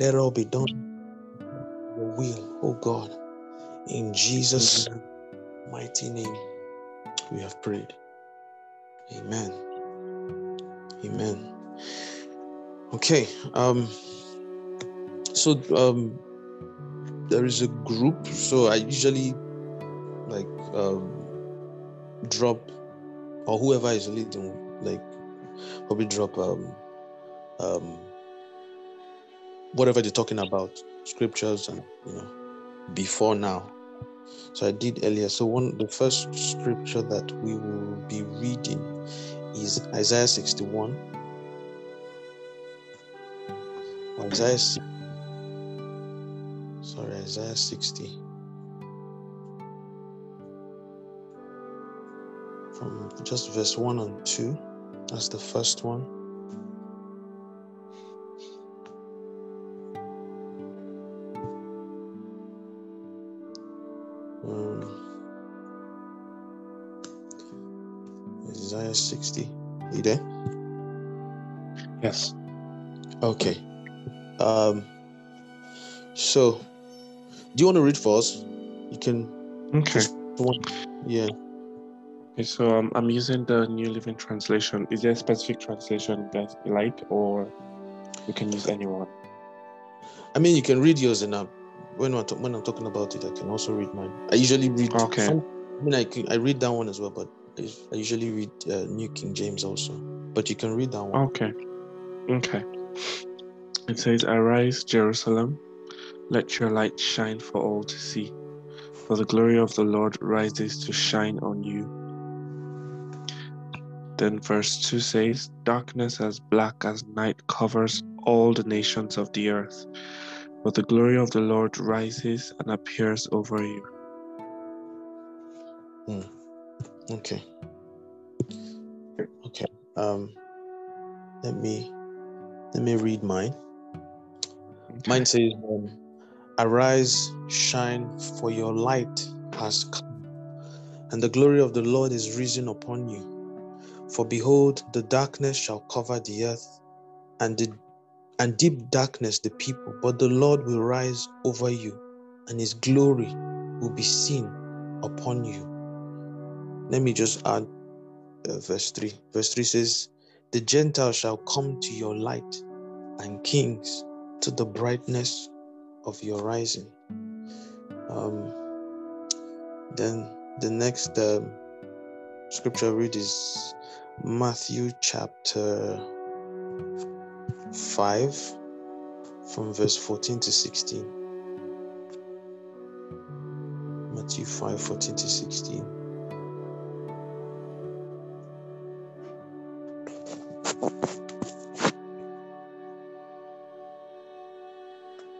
Let it all be done your will, oh God. In Jesus' mighty name, we have prayed. Amen. Amen. Okay. Um. So um, there is a group. So I usually like um drop or whoever is leading like probably drop um um whatever they're talking about scriptures and you know before now. So i did earlier. So one the first scripture that we will be reading is isaiah 61 isaiah sorry isaiah 60 from just verse 1 and 2 that's the first one Isaiah 60. You there? Yes. Okay. Um so do you want to read for us? You can Okay. one yeah. Okay, so um, I'm using the New Living Translation. Is there a specific translation that you like, or you can use anyone? I mean you can read yours and uh, when I'm, when I'm talking about it, I can also read mine. I usually read Okay. some- I mean I can, I read that one as well, but I, usually read uh, New King James also. But you can read that one. Okay. Okay. It says, Arise, Jerusalem, let your light shine for all to see, for the glory of the Lord rises to shine on you. Then verse 2 says, Darkness as black as night covers all the nations of the earth, but the glory of the Lord rises and appears over you. Okay. Okay. Um let me let me read mine. Mine says, um, Arise, shine, for your light has come, and the glory of the Lord is risen upon you. For behold, the darkness shall cover the earth, and the and deep darkness the people, but the Lord will rise over you, and his glory will be seen upon you. Let me just add uh, verse 3. Verse 3 says, The Gentiles shall come to your light, and kings to the brightness of your rising. Um, then the next um, scripture read is Matthew chapter 5, from verse 14 to 16. Matthew 5, 14 to 16.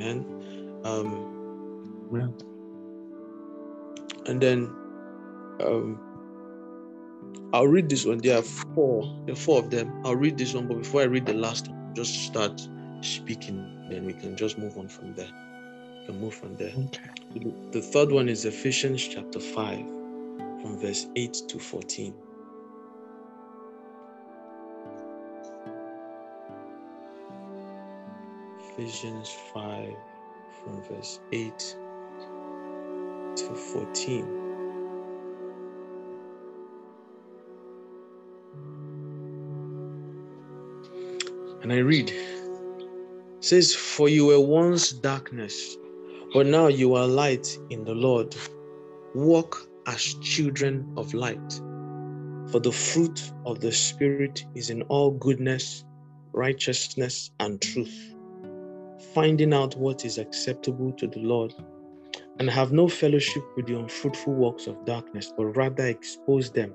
Amen. Um, Amen. and then um, I'll read this one. There are four. There are four of them. I'll read this one, but before I read the last one, just start speaking. Then we can just move on from there. We can move from there. Okay. The third one is Ephesians chapter 5, from verse 8 to 14. Ephesians 5, from verse 8 to 14. And I read, says, For you were once darkness, but now you are light in the Lord. Walk as children of light. For the fruit of the Spirit is in all goodness, righteousness, and truth, finding out what is acceptable to the Lord, and have no fellowship with the unfruitful works of darkness, but rather expose them.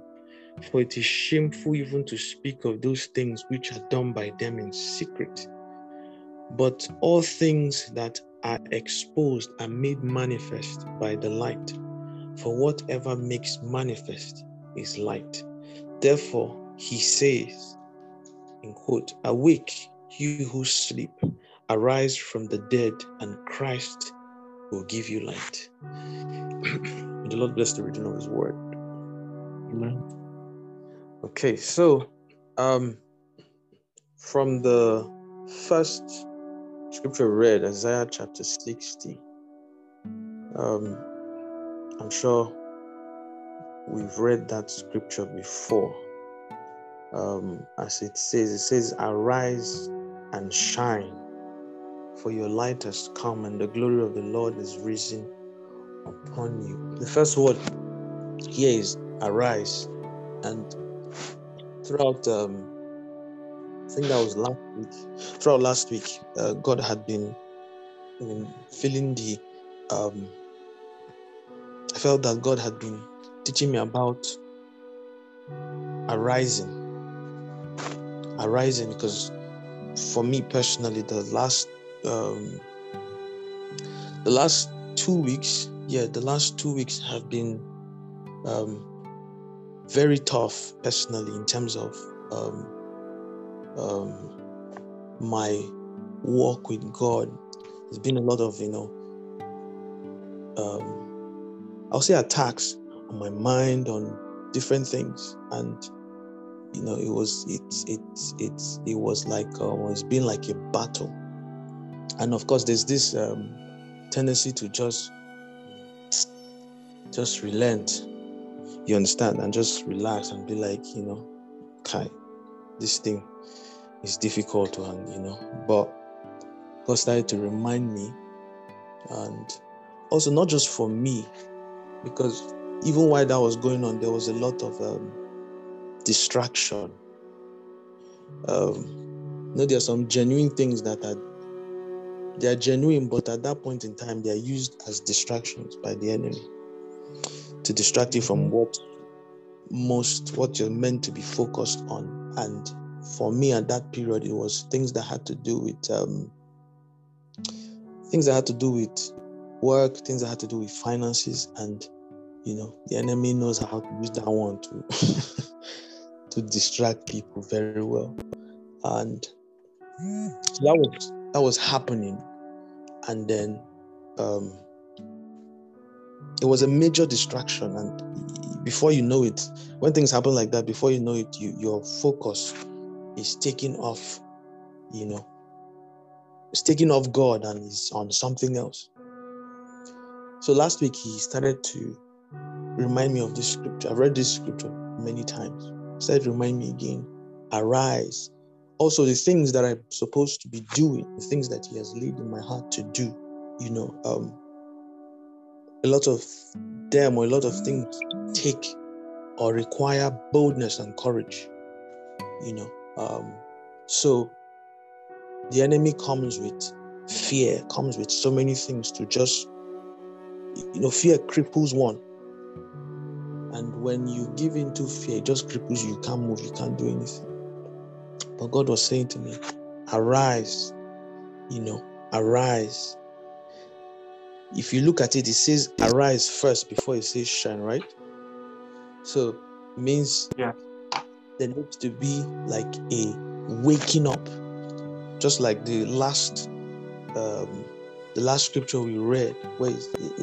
For it is shameful even to speak of those things which are done by them in secret. But all things that are exposed are made manifest by the light. For whatever makes manifest is light. Therefore, he says, in quote, Awake, you who sleep, arise from the dead, and Christ will give you light. May the Lord bless the reading of his word. Amen. Okay, so um from the first scripture read, Isaiah chapter 60. Um, I'm sure we've read that scripture before. Um, as it says, it says, Arise and shine, for your light has come, and the glory of the Lord is risen upon you. The first word here is arise, and throughout um, I think that was last week. Throughout last week, uh, God had been mean, feeling the. Um, I felt that God had been teaching me about arising, arising, because for me personally, the last um, the last two weeks, yeah, the last two weeks have been um, very tough personally in terms of um, um, my walk with God. There's been a lot of, you know, um, I'll say attacks on my mind on different things, and you know, it was it's it's it's it was like uh, it's been like a battle, and of course, there's this um, tendency to just just relent, you understand, and just relax and be like, you know, Kai, this thing is difficult handle, you know. But God started to remind me, and also not just for me, because even while that was going on, there was a lot of um, distraction. Um, you know, there are some genuine things that are they are genuine, but at that point in time, they are used as distractions by the enemy to distract you from what most what you're meant to be focused on. And for me at that period, it was things that had to do with um, things that had to do with work, things that had to do with finances, and you know, the enemy knows how to use that one to to distract people very well, and that was that was happening, and then um, it was a major distraction, and before you know it, when things happen like that, before you know it, you your focus is taking off, you know, it's taking off God and is on something else. So last week he started to remind me of this scripture. I've read this scripture many times. He to remind me again, arise. Also, the things that I'm supposed to be doing, the things that he has laid in my heart to do, you know, um, a lot of them or a lot of things take or require boldness and courage, you know. Um, so the enemy comes with fear, comes with so many things to just, you know, fear cripples one. And when you give into fear, it just cripples you. You can't move, you can't do anything. But God was saying to me, arise, you know, arise. If you look at it, it says arise first before it says shine, right? So means yeah there needs to be like a waking up, just like the last um, the last scripture we read, where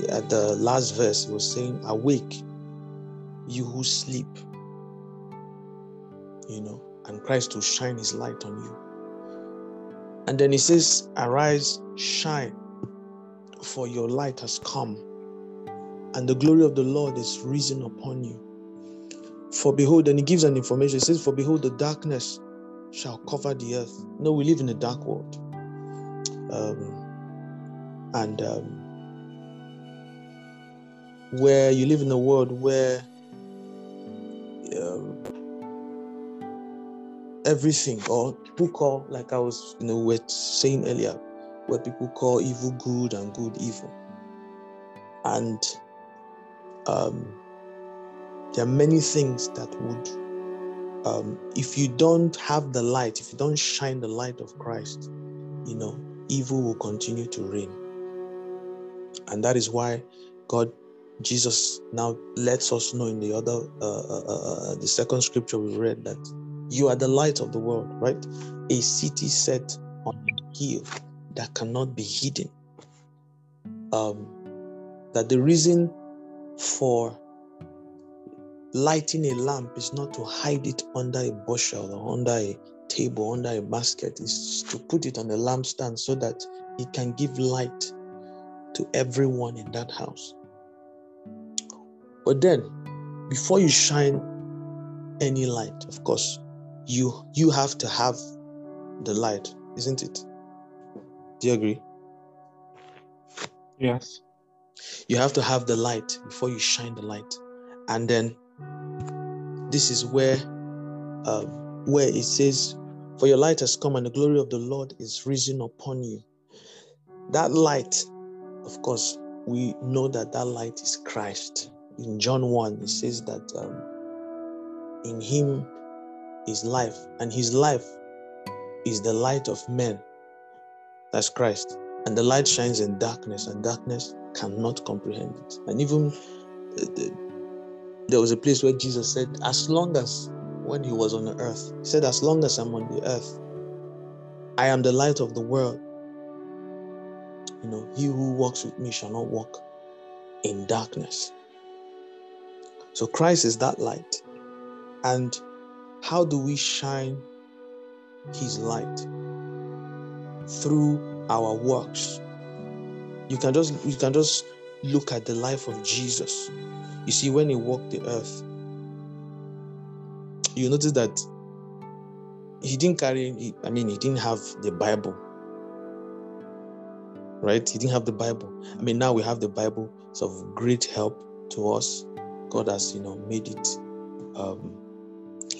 at the last verse, it was saying, "Awake, you who sleep." You know, and Christ will shine His light on you. And then He says, "Arise, shine, for your light has come, and the glory of the Lord is risen upon you." For behold, and he gives an information. He says, For behold, the darkness shall cover the earth. No, we live in a dark world. Um, and um, where you live in a world where um, everything, or people call, like I was, you know, we're saying earlier, where people call evil good and good evil. And um, there are many things that would, um, if you don't have the light, if you don't shine the light of Christ, you know, evil will continue to reign. And that is why God, Jesus now lets us know in the other, uh, uh, uh, uh the second scripture we read that you are the light of the world, right? A city set on a hill that cannot be hidden. Um, that the reason for lighting a lamp is not to hide it under a bushel or under a table, under a basket, is to put it on a lampstand so that it can give light to everyone in that house. But then, before you shine any light, of course, you you have to have the light, isn't it? Do you agree? Yes. You have to have the light before you shine the light. And then this is where uh, where it says, For your light has come and the glory of the Lord is risen upon you. That light, of course, we know that that light is Christ. In John 1, it says that um, in him is life, and his life is the light of men. That's Christ. And the light shines in darkness, and darkness cannot comprehend it. And even there was a place where Jesus said, As long as when he was on the earth, he said, As long as I'm on the earth, I am the light of the world. You know, he who walks with me shall not walk in darkness. So Christ is that light. And how do we shine his light? Through our works. You can just you can just look at the life of Jesus. You see, when he walked the earth, you notice that he didn't carry, I mean, he didn't have the Bible. Right? He didn't have the Bible. I mean, now we have the Bible. It's of great help to us. God has, you know, made it um,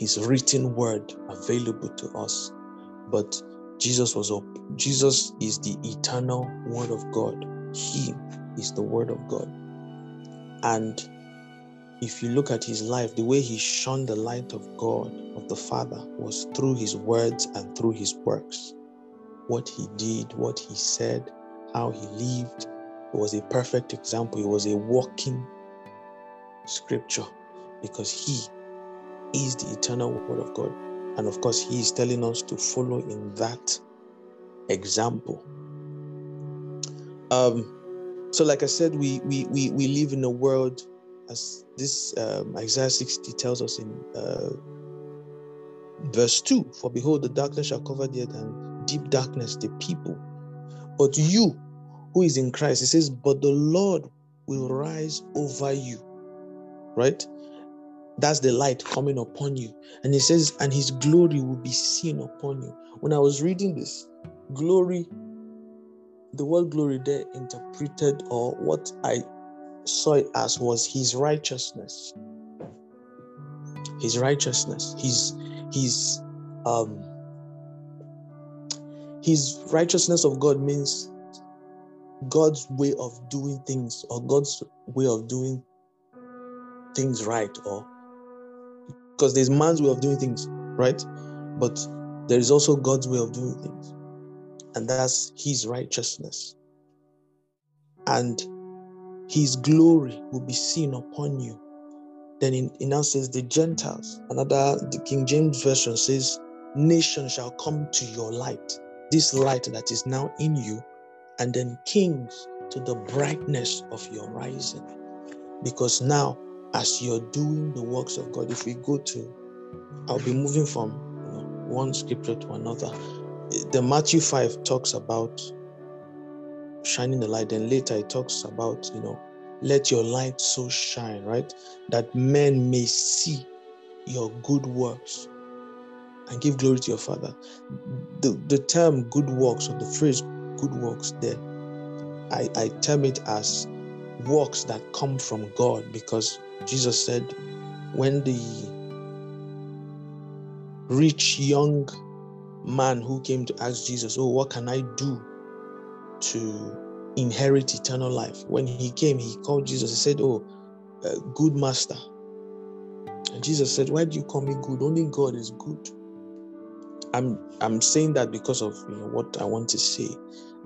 his written word available to us. But Jesus was up. Jesus is the eternal word of God. He is the word of God. And if you look at his life, the way he shone the light of God, of the Father, was through his words and through his works. What he did, what he said, how he lived, it was a perfect example. It was a walking scripture because he is the eternal word of God. And of course, he is telling us to follow in that example. Um, so, like I said, we we we, we live in a world, as this um, Isaiah 60 tells us in uh, verse 2 For behold, the darkness shall cover the earth, and deep darkness the people. But you, who is in Christ, it says, But the Lord will rise over you. Right? That's the light coming upon you. And he says, and his glory will be seen upon you. When I was reading this, glory, the word glory there interpreted, or what I saw it as was his righteousness. His righteousness. His his um his righteousness of God means God's way of doing things or God's way of doing things right or because there's man's way of doing things, right? But there is also God's way of doing things, and that's His righteousness. And His glory will be seen upon you. Then it now says the Gentiles. Another, the King James Version says, Nations shall come to your light, this light that is now in you, and then kings to the brightness of your rising. Because now as you're doing the works of God, if we go to, I'll be moving from you know, one scripture to another. The Matthew 5 talks about shining the light, and later it talks about, you know, let your light so shine, right? That men may see your good works and give glory to your Father. The, the term good works or the phrase good works there, I, I term it as works that come from God because Jesus said, when the rich young man who came to ask Jesus, Oh, what can I do to inherit eternal life? When he came, he called Jesus. He said, Oh, uh, good master. And Jesus said, Why do you call me good? Only God is good. I'm I'm saying that because of you know what I want to say.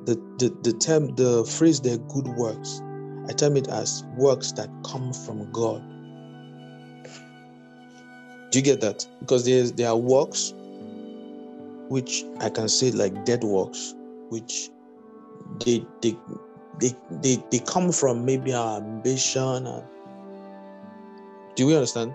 The the, the term the phrase there good works, I term it as works that come from God. Do you get that? Because there's there are works which I can say like dead works, which they they they they, they come from maybe our ambition and do we understand?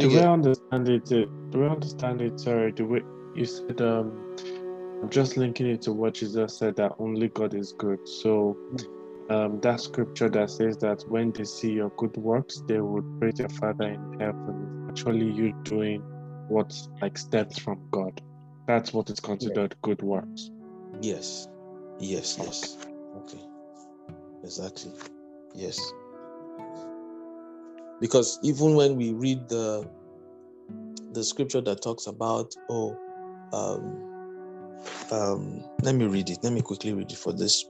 Do we understand it? Do we understand it? Sorry, do we? You said um, I'm just linking it to what Jesus said that only God is good. So um, that scripture that says that when they see your good works, they would praise your Father in heaven. Actually, you doing what's like steps from God. That's what is considered yeah. good works. Yes, yes, yes. Okay, exactly. Yes. Because even when we read the the scripture that talks about oh um, um, let me read it. Let me quickly read it for this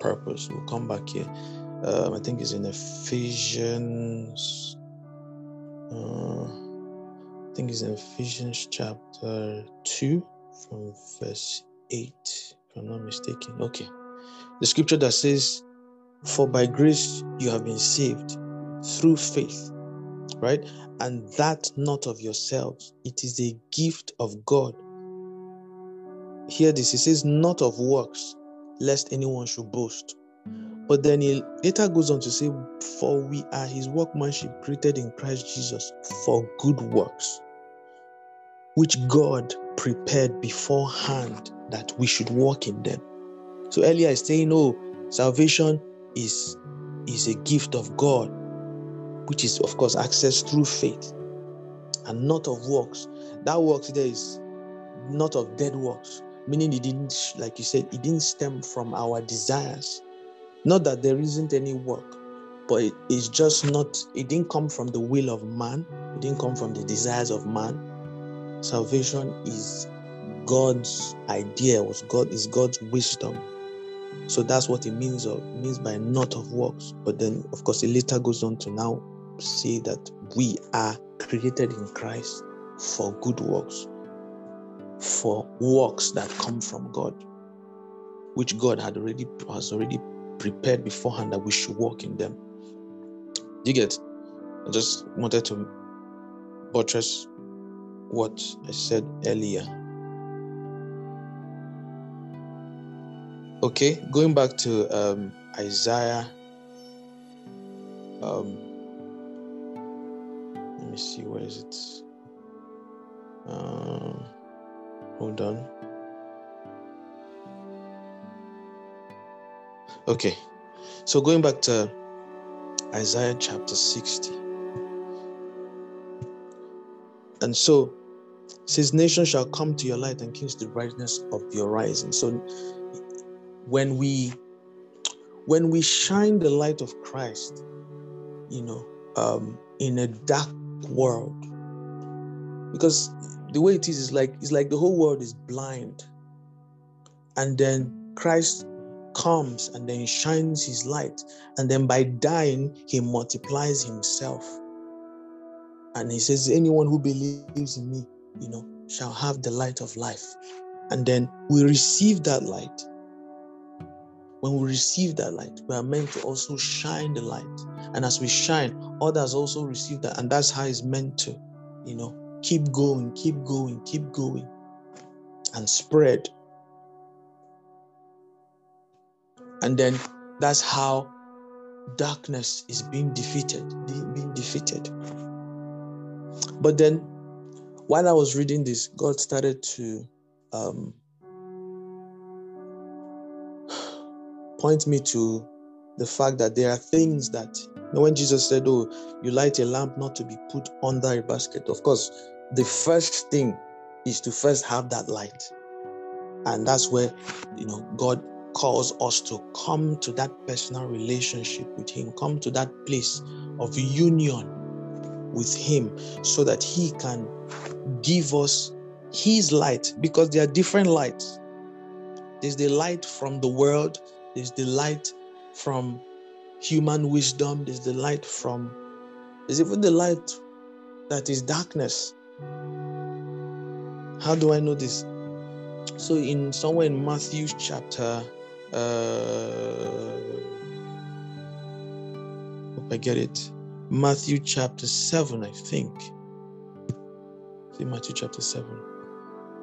purpose. We'll come back here. Um, i think it's in ephesians uh, i think it's in ephesians chapter 2 from verse 8 if i'm not mistaken. Okay. The scripture that says for by grace you have been saved through faith right? And that not of yourselves, it is a gift of God. Hear this, he says, not of works, lest anyone should boast. But then he later goes on to say, For we are his workmanship created in Christ Jesus for good works, which God prepared beforehand that we should walk in them. So earlier I saying, Oh, salvation is, is a gift of God which is, of course, access through faith and not of works. That works there is not of dead works, meaning it didn't, like you said, it didn't stem from our desires. Not that there isn't any work, but it is just not, it didn't come from the will of man, it didn't come from the desires of man. Salvation is God's idea, was God is God's wisdom. So that's what it means of means by not of works. But then of course it later goes on to now say that we are created in Christ for good works, for works that come from God, which God had already has already prepared beforehand that we should walk in them. You get? I just wanted to buttress what I said earlier. Okay, going back to um, Isaiah um, me see where is it. Uh, hold on. Okay. So going back to isaiah chapter 60 and so says nations shall come to your light and kings the brightness of your rising. So when we when we shine the light of christ you know um, in a dark world. Because the way it is is like it's like the whole world is blind. And then Christ comes and then shines his light. And then by dying, he multiplies himself. And he says, Anyone who believes in me, you know, shall have the light of life. And then we receive that light. When we receive that light, we are meant to also shine the light. And as we shine, others also receive that. And that's how it's meant to, you know, keep going, keep going, keep going, and spread. And then that's how darkness is being defeated, being defeated. But then, while I was reading this, God started to um, point me to the fact that there are things that you know, when Jesus said, Oh, you light a lamp not to be put under a basket. Of course, the first thing is to first have that light. And that's where you know God calls us to come to that personal relationship with Him, come to that place of union with Him so that He can give us His light because there are different lights. There's the light from the world, there's the light from human wisdom, there's the light from, there's even the light that is darkness. How do I know this? So, in somewhere in Matthew chapter, uh, hope I get it. Matthew chapter 7, I think. See, Matthew chapter 7.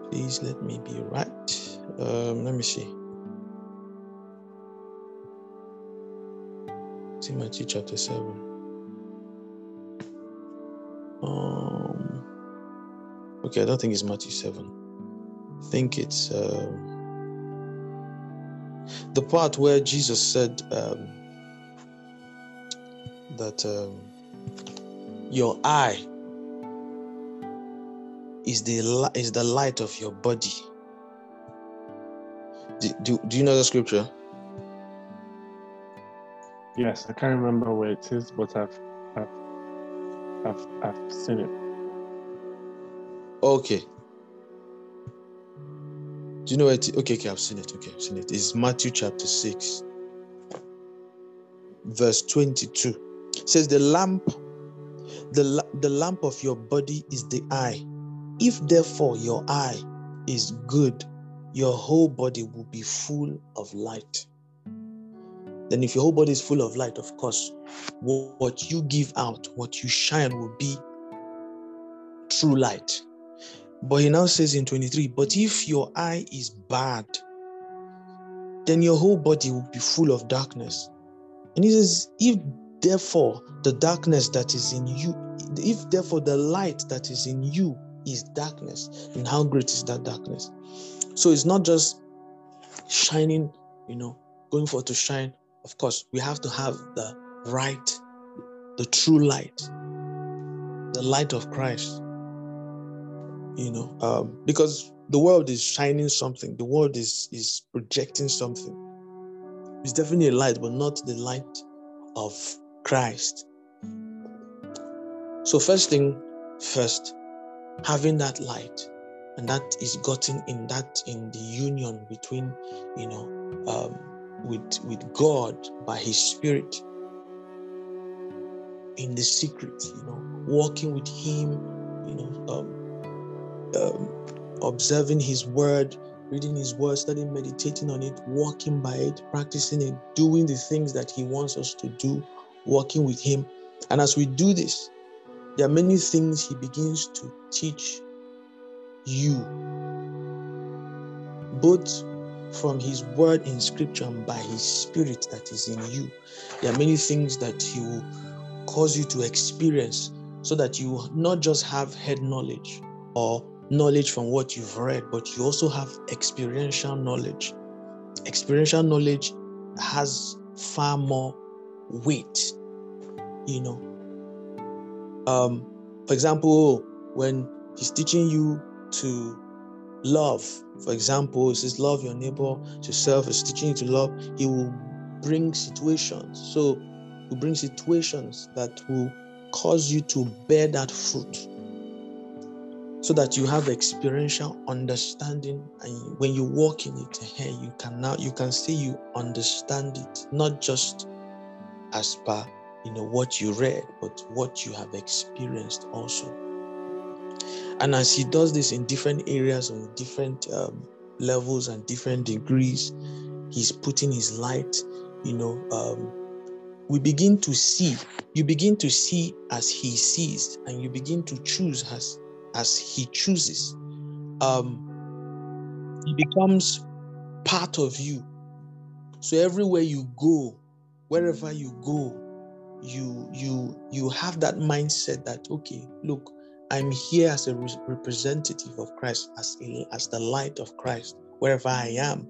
Please let me be right. Um, let me see. Matthew chapter 7. Um, okay, I don't think it's Matthew 7. I think it's um, the part where Jesus said um, that um, your eye is the is the light of your body. Do, do, do you know the scripture? Yes, I can't remember where it is, but I've I've I've, I've seen it. Okay. Do you know it? Okay, okay, I've seen it. Okay, I've seen it. It's Matthew chapter 6, verse 22. It says, The lamp, the, the lamp of your body is the eye. If therefore your eye is good, your whole body will be full of light. Then, if your whole body is full of light, of course, what you give out, what you shine will be true light. But he now says in 23, but if your eye is bad, then your whole body will be full of darkness. And he says, if therefore the darkness that is in you, if therefore the light that is in you is darkness, then how great is that darkness? So it's not just shining, you know, going for to shine. Of course, we have to have the right, the true light, the light of Christ you know um, because the world is shining something the world is is projecting something. It's definitely a light but not the light of christ. So first thing first having that light and that is gotten in that in the union between you know um, with with god by his spirit in the secret you know walking with him you know um, um, observing His word, reading His word, studying, meditating on it, walking by it, practicing it, doing the things that He wants us to do, working with Him. And as we do this, there are many things He begins to teach you, both from His word in Scripture and by His Spirit that is in you. There are many things that He will cause you to experience so that you not just have head knowledge or knowledge from what you've read, but you also have experiential knowledge. Experiential knowledge has far more weight, you know. Um, for example, when he's teaching you to love, for example, he says, Love your neighbor yourself, is teaching you to love, he will bring situations. So, he bring situations that will cause you to bear that fruit so that you have experiential understanding. And when you walk in it hey you can now you can see you understand it not just as per you know what you read but what you have experienced also and as he does this in different areas on different um, levels and different degrees he's putting his light you know um, we begin to see you begin to see as he sees and you begin to choose as as he chooses. Um, he becomes part of you. So everywhere you go, wherever you go, you you you have that mindset that okay, look, I'm here as a re- representative of Christ, as a, as the light of Christ, wherever I am.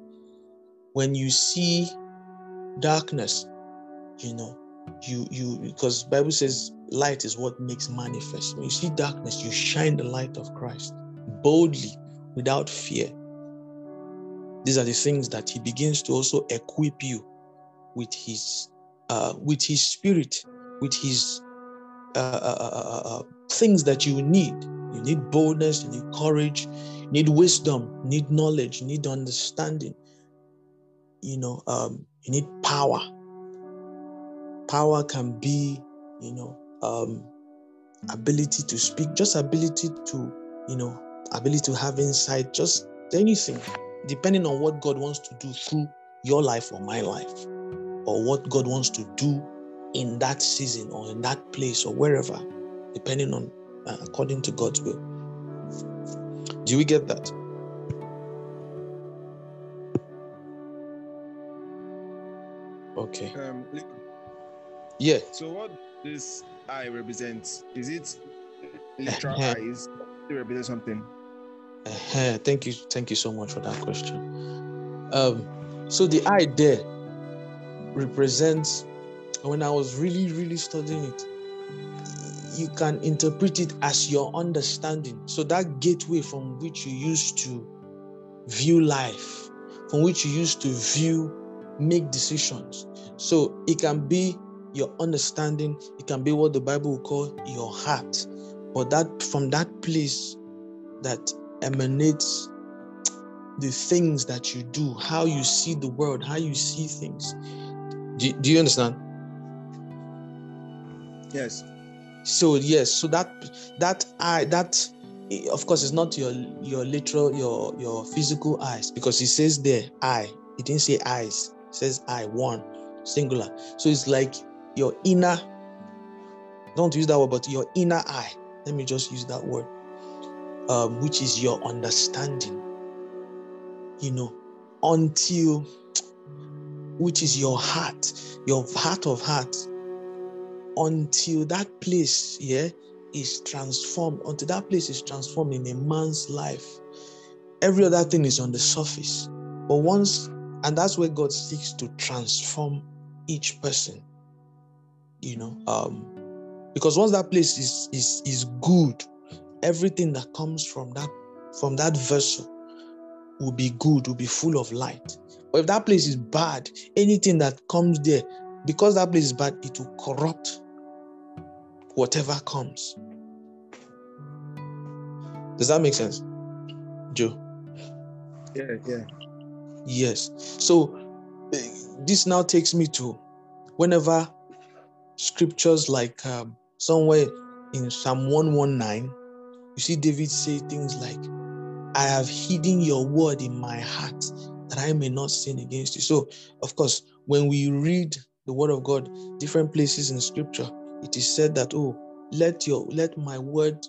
When you see darkness, you know, you you because Bible says light is what makes manifest. When you see darkness, you shine the light of Christ boldly, without fear. These are the things that He begins to also equip you with His uh, with His Spirit, with His uh, uh, uh, uh things that you need. You need boldness, you need courage, you need wisdom, you need knowledge, you need understanding. You know, um, you need power power can be, you know, um, ability to speak, just ability to, you know, ability to have insight, just anything, depending on what God wants to do through your life or my life, or what God wants to do in that season or in that place or wherever, depending on uh, according to God's will. Do we get that? Okay. Um, Yeah. so what this eye represents? Is it literal Uh-huh. eyes? It represents something. Uh-huh. Thank you. Thank you so much for that question. Um, so the eye there represents when I was really, really studying it, you can interpret it as your understanding. So that gateway from which you used to view life, from which you used to view, make decisions. So it can be your understanding, it can be what the Bible will call your heart. But that from that place that emanates the things that you do, how you see the world, how you see things. Do, do you understand? Yes. So yes, so that that eye, that eh, of course it's not your your literal your your physical eyes because it says there eye. It didn't say eyes. It says eye one singular. So it's like your inner. Don't use that word, but your inner eye. Let me just use that word, um, which is your understanding. You know, until which is your heart, your heart of hearts until that place yeah is transformed until that place is transformed in a man's life every other thing is on the surface. But once and that's where god seeks to transform each person you know um because once that place is is is good everything that comes from that from that vessel will be good will be full of light. But if that place is bad anything that comes there because that place is bad it will corrupt whatever comes. Does that make sense, Joe? Yeah, yeah. Yes. So eh, this now takes me to whenever scriptures like um, somewhere in Psalm 119, you see David say things like, I have hidden your word in my heart that I may not sin against you. So, of course, when we read the word of God, different places in scripture, it is said that, oh, let your let my word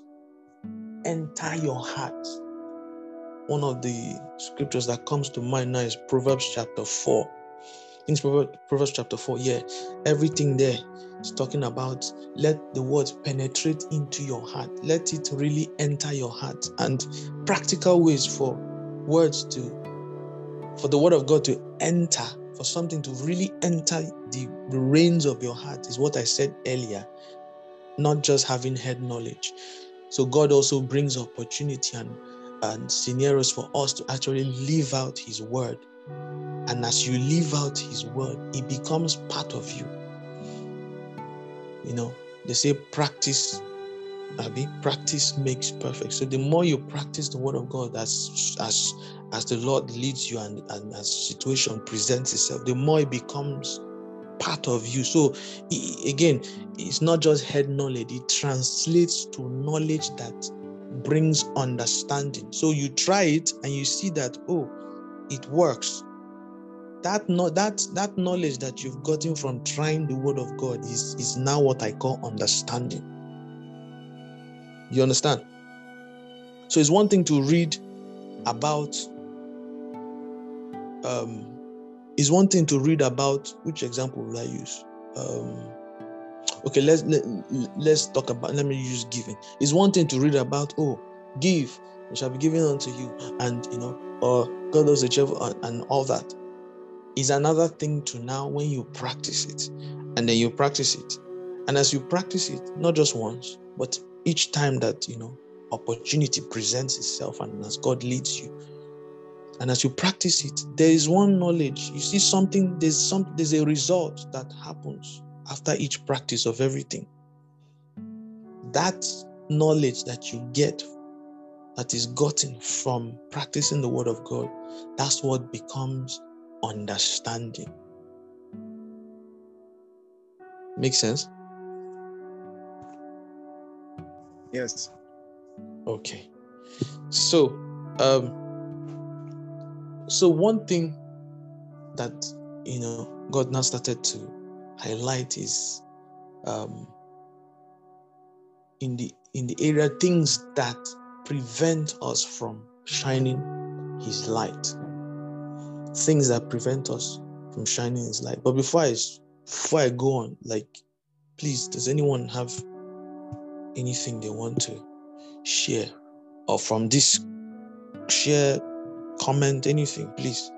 enter your heart. One of the scriptures that comes to mind now is Proverbs chapter 4. In Proverbs, chapter 4, yeah, everything there is talking about let the word penetrate into your heart. Let it really enter your heart. And practical ways for words to, for the word of God to enter, for something to really enter the, reins of your heart is what I said earlier, not just having head knowledge. So God also brings opportunity and, and scenarios for us to actually live out his word. And as you live out his word, it becomes part of you. You know, they say practice, Abby, practice makes perfect. So the more you practice the word of God as as as the Lord leads you and, and as situation presents itself, the more it becomes part of you. So again, it's not just head knowledge, it translates to knowledge that brings understanding. So you try it and you see that, oh, it works. That no, that that knowledge that you've gotten from trying the word of God is, is now what I call understanding. You understand? So it's one thing to read about um it's one thing to read about which example will I use? Um okay let's let, let's talk about let me use giving it's one thing to read about oh give it shall be given unto you and you know or god does the cheerful and, and all that is another thing to now when you practice it and then you practice it and as you practice it not just once but each time that you know opportunity presents itself and as god leads you and as you practice it there is one knowledge you see something there's some there's a result that happens after each practice of everything. That knowledge that you get, that is gotten from practicing the Word of God, that's what becomes understanding. Make sense? Yes. Okay. So, um, so one thing that you know God now started to highlight is um, in the in the area things that prevent us from shining His light, things that prevent us from shining His light. But before I before I go on, like, please, does anyone have anything they want to share or from this share comment anything please.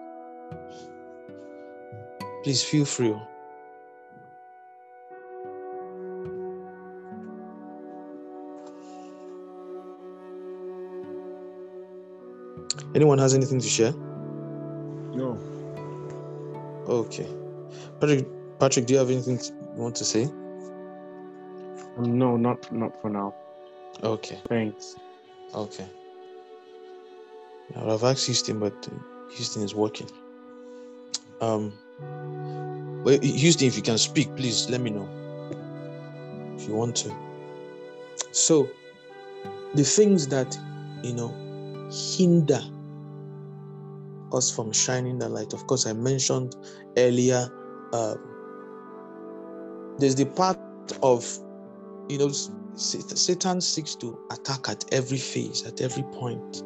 Please feel free. Anyone has anything to share? No. okay. Patrick patrick do you have anything you want to say no, not not for now. okay Thanks. Okay. I would have asked Houston, but Houston is working. Um, well, Houston, if you can speak, please let me know if you want to. So, the things that you know hinder us from shining the light. Of course, I mentioned earlier. Uh, there's the part of you know Satan seeks to attack at every phase, at every point,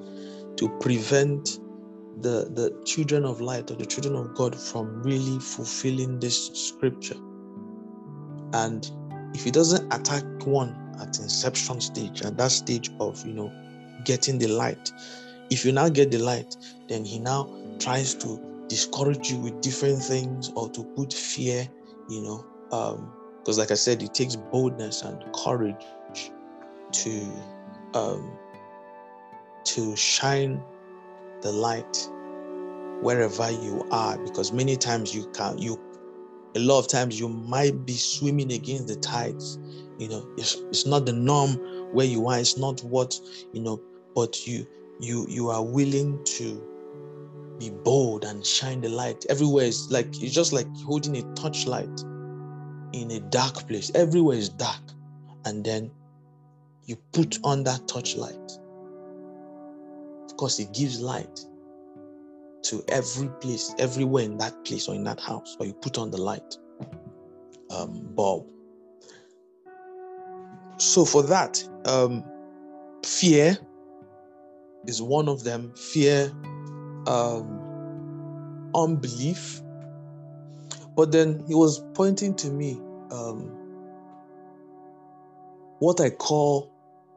to prevent the, the children of light or the children of God from really fulfilling this scripture. And if he doesn't attack one at inception stage, at that stage of you know getting the light, if you now get the light, then he now tries to discourage you with different things or to put fear, you know, um, because like I said, it takes boldness and courage to um, to shine the light wherever you are. Because many times you can you a lot of times you might be swimming against the tides. You know it's, it's not the norm where you are. It's not what you know but you you you are willing to be bold and shine the light. Everywhere is like it's just like holding a torchlight in a dark place everywhere is dark and then you put on that torchlight. Of course, it gives light to every place, everywhere in that place or in that house, or you put on the light um, bulb. So, for that, um, fear is one of them. Fear, um, unbelief. But then he was pointing to me um, what I call,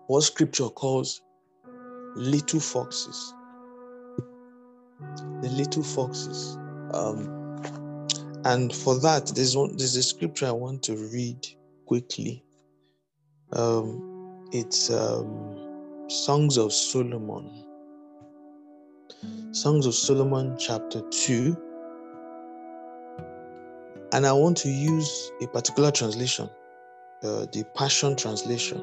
what scripture calls little foxes. The little foxes. Um, and for that, there's one there's a scripture I want to read quickly. Um, it's um, Songs of Solomon. Songs of Solomon, chapter 2. And I want to use a particular translation, uh, the Passion Translation.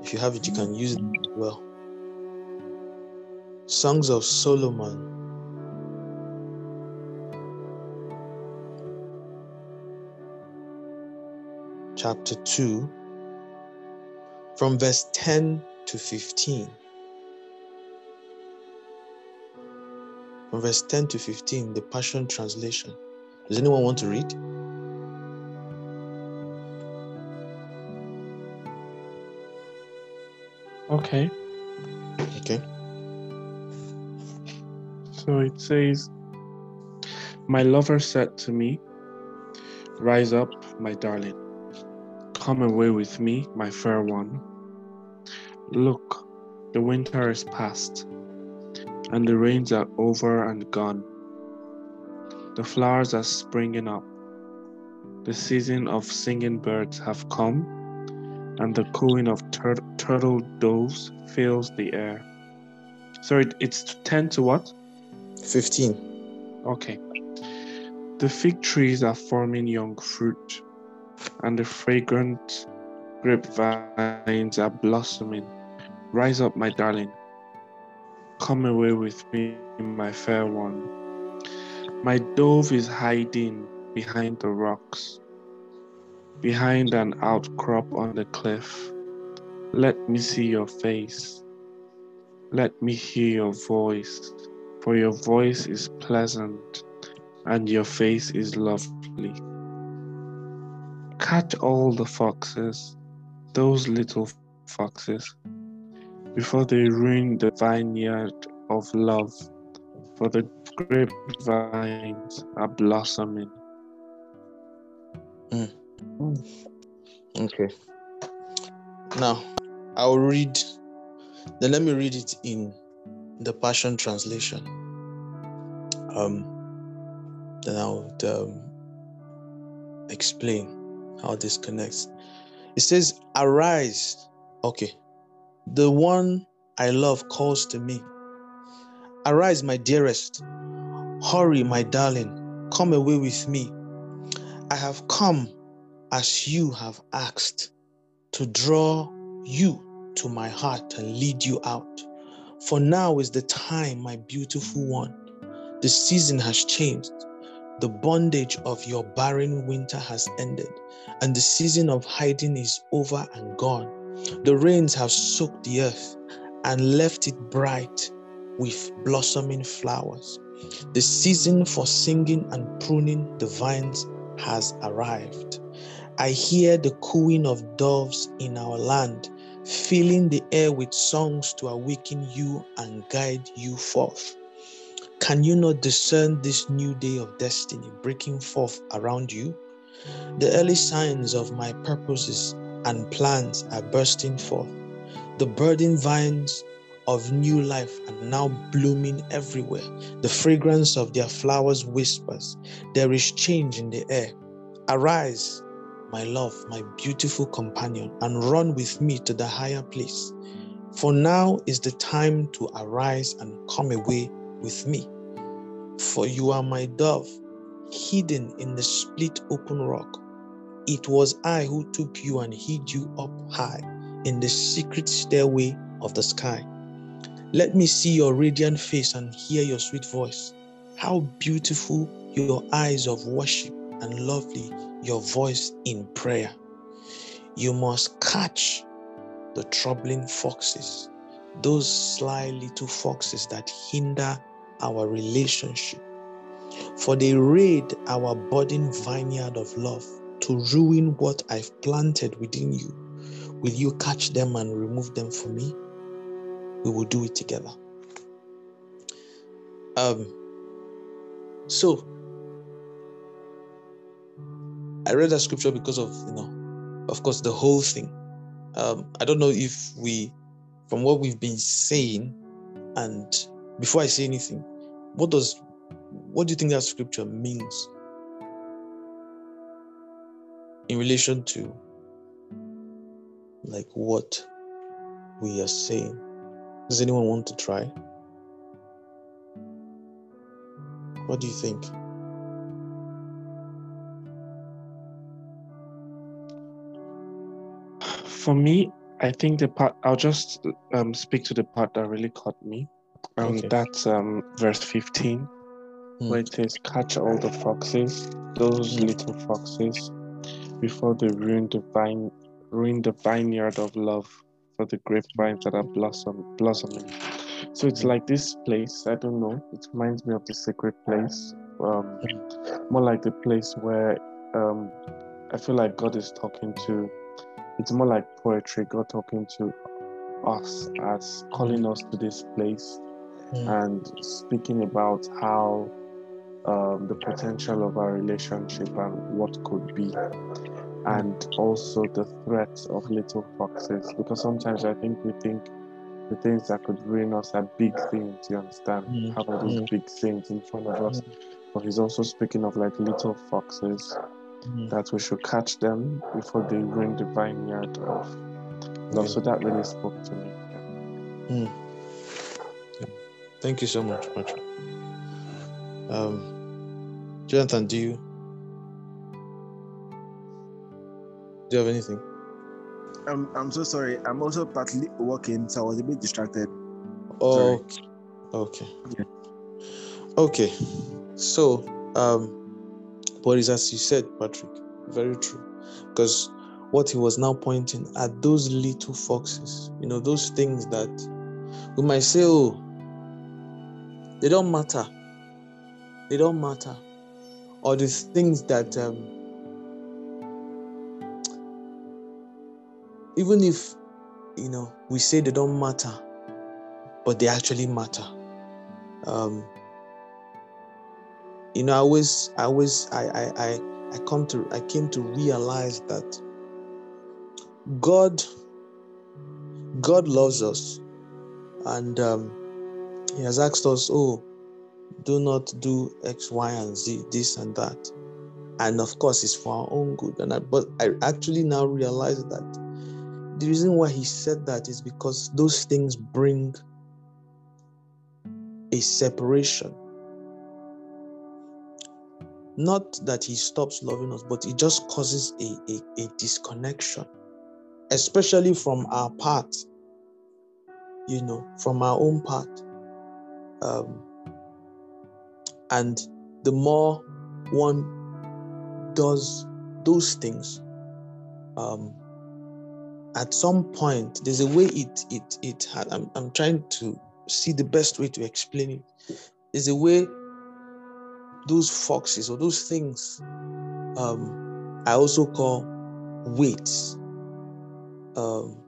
If you have it, you can use it as well. Songs of Solomon. Chapter 2, from verse 10 to 15. From verse 10 to 15, the Passion Translation. Does anyone want to read? Okay. Okay. So it says, My lover said to me, Rise up, my darling. Come away with me, my fair one. Look, the winter is past, and the rains are over and gone. The flowers are springing up. The season of singing birds have come, and the cooing of tur- turtle doves fills the air. So it, it's 10 to what? 15. Okay. The fig trees are forming young fruit, and the fragrant grapevines are blossoming. Rise up, my darling. Come away with me, my fair one. My dove is hiding behind the rocks. behind an outcrop on the cliff. Let me see your face. Let me hear your voice, for your voice is pleasant and your face is lovely. Catch all the foxes, those little foxes, before they ruin the vineyard of love, for the grapevines are blossoming. Okay. Now, I'll read, then let me read it in the Passion Translation. Um, then I'll um, explain how this connects. It says, Arise. Okay. The one I love calls to me. Arise, my dearest. Hurry, my darling. Come away with me. I have come as you have asked to draw you to my heart and lead you out. For now is the time, my beautiful one. The season has changed. The bondage of your barren winter has ended, and the season of hiding is over and gone. The rains have soaked the earth and left it bright with blossoming flowers. The season for singing and pruning the vines has arrived. I hear the cooing of doves in our land, filling the air with songs to awaken you and guide you forth. Can you not discern this new day of destiny breaking forth around you? The early signs of my purposes and plants are bursting forth. The budding vines of new life are now blooming everywhere. The fragrance of their flowers whispers, There is change in the air. Arise, my love, my beautiful companion, and run with me to the higher place. For now is the time to arise and come away with me. For you are my dove, hidden in the split open rock. It was I who took you and hid you up high in the secret stairway of the sky. Let me see your radiant face and hear your sweet voice. How beautiful your eyes of worship and lovely your voice in prayer. You must catch the troubling foxes, those sly little foxes that hinder our relationship. For they raid our budding vineyard of love to ruin what I've planted within you. Will you catch them and remove them for me? We will do it together. Um, so I read that scripture because of, you know, of course, the whole thing. Um, I don't know if we, from what we've been saying, and before I say anything, what does, what do you think that scripture means in relation to, like, what we are saying? Does anyone want to try? What do you think? For me, I think the part I'll just um, speak to the part that really caught me. Um, Okay. that's um, verse 15, Hmm. where it says, "Catch all the foxes, those Hmm. little foxes, before they ruin the vine, ruin the vineyard of love for the grapevines that are blossom blossoming." So it's like this place. I don't know. It reminds me of the secret place. Um, more like the place where um, I feel like God is talking to. It's more like poetry. God talking to us as calling us to this place Hmm. and speaking about how um, the potential of our relationship and what could be, and also the threats of little foxes. Because sometimes I think we think the things that could ruin us are big things. You understand? Mm, Have all these mm. big things in front of us, but He's also speaking of like little foxes Hmm. that we should catch them before they ruin the vineyard of love. Yeah. So that really spoke to me. Hmm. Thank you so much, Patrick. Um, Jonathan, do you do you have anything? I'm, I'm so sorry. I'm also partly working, so I was a bit distracted. Oh, okay. Yeah. Okay. So, um, but it's as you said, Patrick, very true. Because what he was now pointing at those little foxes, you know, those things that we might say, oh, they don't matter. They don't matter. Or the things that um, even if you know we say they don't matter, but they actually matter. Um, you know, I always, I always, I, I, I, I come to, I came to realize that God, God loves us, and um, He has asked us, "Oh, do not do X, Y, and Z, this and that," and of course, it's for our own good. And I, but I actually now realize that the reason why He said that is because those things bring a separation. Not that he stops loving us, but it just causes a, a, a disconnection, especially from our part, you know, from our own part. Um, and the more one does those things, um, at some point, there's a way it it it had. I'm, I'm trying to see the best way to explain it is a way those foxes or those things um, I also call weights. Um,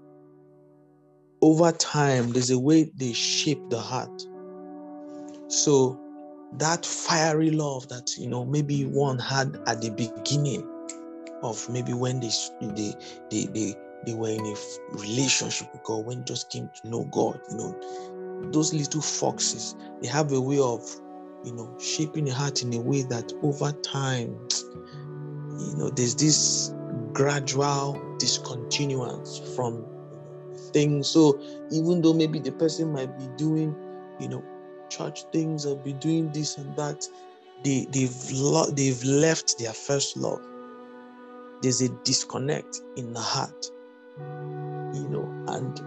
over time, there's a way they shape the heart. So that fiery love that you know maybe one had at the beginning of maybe when they they they they, they were in a relationship with God, when just came to know God, you know, those little foxes, they have a way of, you know, shaping the heart in a way that over time, you know, there's this gradual discontinuance from things. So even though maybe the person might be doing, you know, church things or be doing this and that, they they've lo- they've left their first love. There's a disconnect in the heart, you know, and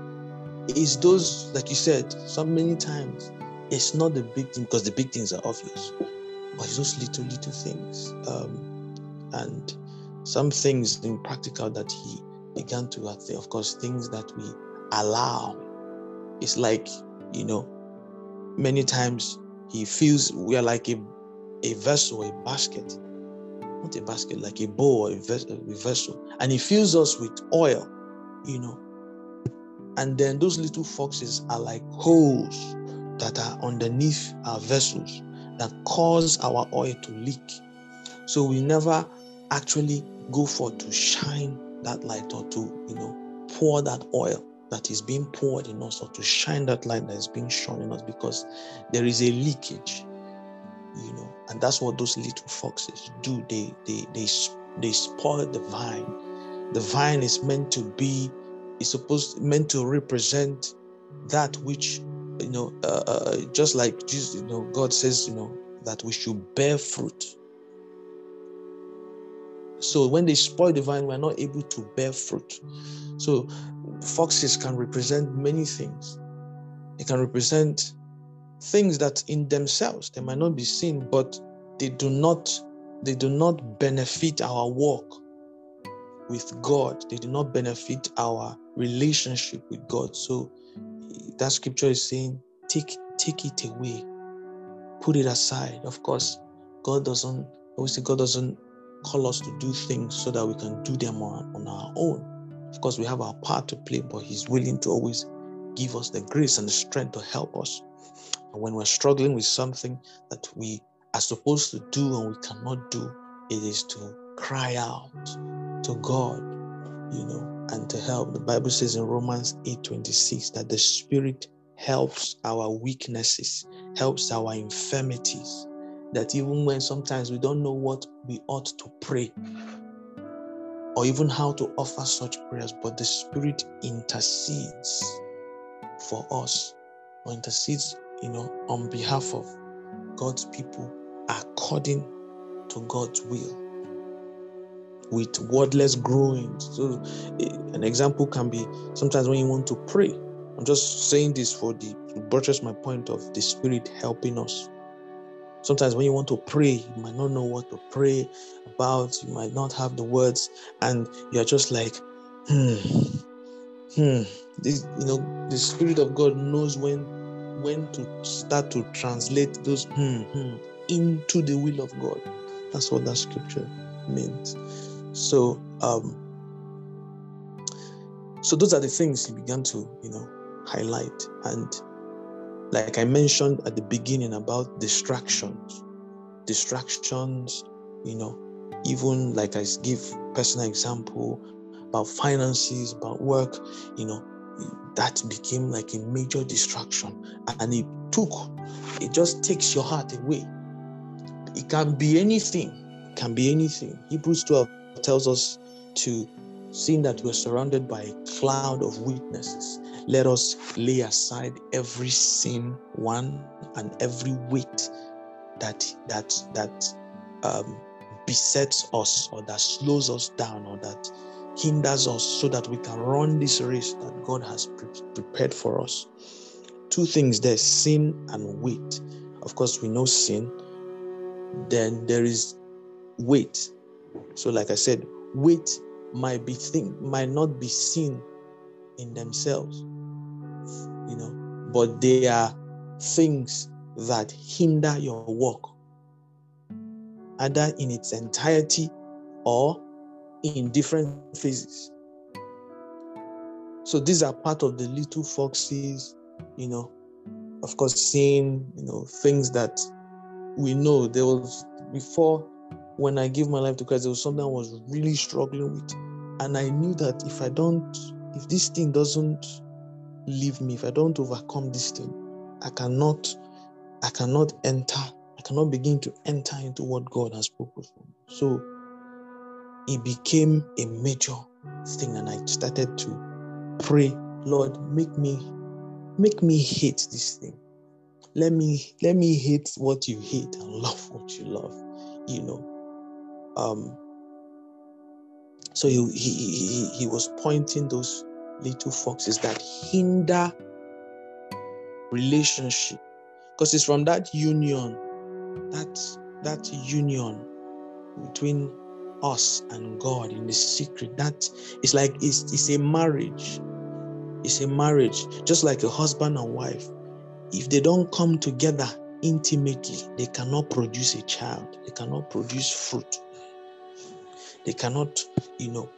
it's those, like you said, so many times, it's not the big thing because the big things are obvious, but it's those little, little things. Um, and some things in practical that he began to, of course, things that we allow. It's like, you know, many times he feels we are like a, a vessel, a basket, not a basket, like a bowl, a, a vessel, and he fills us with oil, you know, and then those little foxes are like holes that are underneath our vessels that cause our oil to leak. So we never actually go for to shine that light or to, you know, pour that oil that is being poured in us or to shine that light that is being shone in us because there is a leakage, you know, and that's what those little foxes do. They they they they spoil the vine. The vine is meant to be is supposed meant to represent that which you know uh, uh, just like jesus you know god says you know that we should bear fruit. So when they spoil the vine we're not able to bear fruit. So foxes can represent many things. It can represent things that in themselves they might not be seen but they do not they do not benefit our walk with God. They do not benefit our relationship with God. So that scripture is saying, take take it away, put it aside. Of course, God doesn't obviously God doesn't call us to do things so that we can do them on, on our own. Of course, we have our part to play, but He's willing to always give us the grace and the strength to help us. And when we're struggling with something that we are supposed to do and we cannot do, it is to cry out to God, you know, and to help. The Bible says in Romans 8:26 that the Spirit helps our weaknesses, helps our infirmities. That even when sometimes we don't know what we ought to pray or even how to offer such prayers, but the Spirit intercedes for us or intercedes, you know, on behalf of God's people according to God's will with wordless growing. So, an example can be sometimes when you want to pray. I'm just saying this for the to buttress my point of the Spirit helping us. Sometimes when you want to pray, you might not know what to pray about, you might not have the words, and you're just like, hmm, hmm. This, you know, the Spirit of God knows when when to start to translate those hmm, hmm into the will of God. That's what that scripture means. So, um, so those are the things he began to, you know, highlight. And like I mentioned at the beginning about distractions, distractions, you know, even like I give personal example about finances, about work, you know, that became like a major distraction. And it took, it just takes your heart away. It can be anything, it can be anything. Hebrews 12 tells us to seeing that we're surrounded by a cloud of witnesses, let us lay aside every sin, one and every weight that that that um, besets us or that slows us down or that hinders us so that we can run this race that God has pre- prepared for us. Two things there sin and weight. Of course, we know sin. Then there is weight. So, like I said, weight might be think might not be seen in themselves, you know, but they are things that hinder your work, either in its entirety or in different phases. So these are part of the little foxes, you know, of course, seeing, you know, things that we know there was before when I gave my life to Christ, there was something I was really struggling with. And I knew that if I don't, if this thing doesn't leave me, if I don't overcome this thing, I cannot, I cannot enter, I cannot begin to enter into what God has purposed for me. So it became a major thing, and I started to pray, Lord, make me, make me hate this thing. Let me, let me hate what you hate and love what you love. You know, um, so he, he, he, he was pointing those little foxes that hinder relationship. Because it's from that union that that union between us and god in the secret. That is like it's, it's a marriage. It's a marriage. Just like a husband and wife if they don't come together intimately they cannot produce a child. They cannot produce fruit they cannot, you know,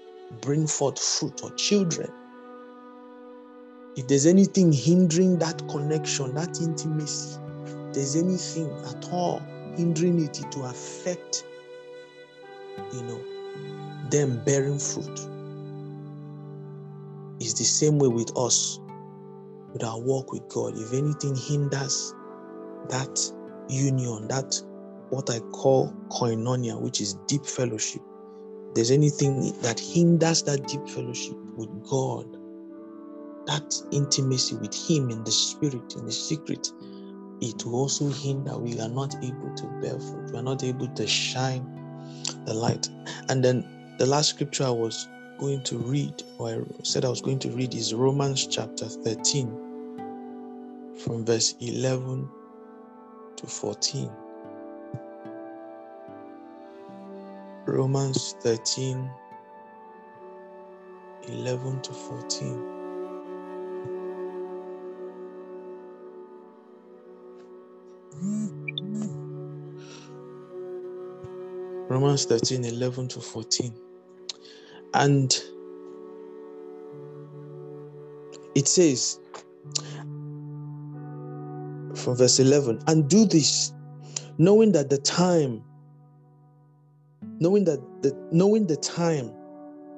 bring forth fruit or children. If there's anything hindering that connection, that intimacy, there's anything at all hindering it, to affect, you know, them bearing fruit. It's the same way with us, with our walk with God. If anything hinders that union, that what I call koinonia, which is deep fellowship, there's anything that hinders that deep fellowship with God, that intimacy with Him in the Spirit, in the secret, it will also hinder. We are not able to bear fruit. We are not able to shine the light. And then the last scripture I was going to read, or I said I was going to read, is Romans chapter 13, from verse 11 to 14. Romans 13 11 to 14. Romans 13 11 to 14. And it says from verse 11, and do this, knowing that the time knowing that the knowing the time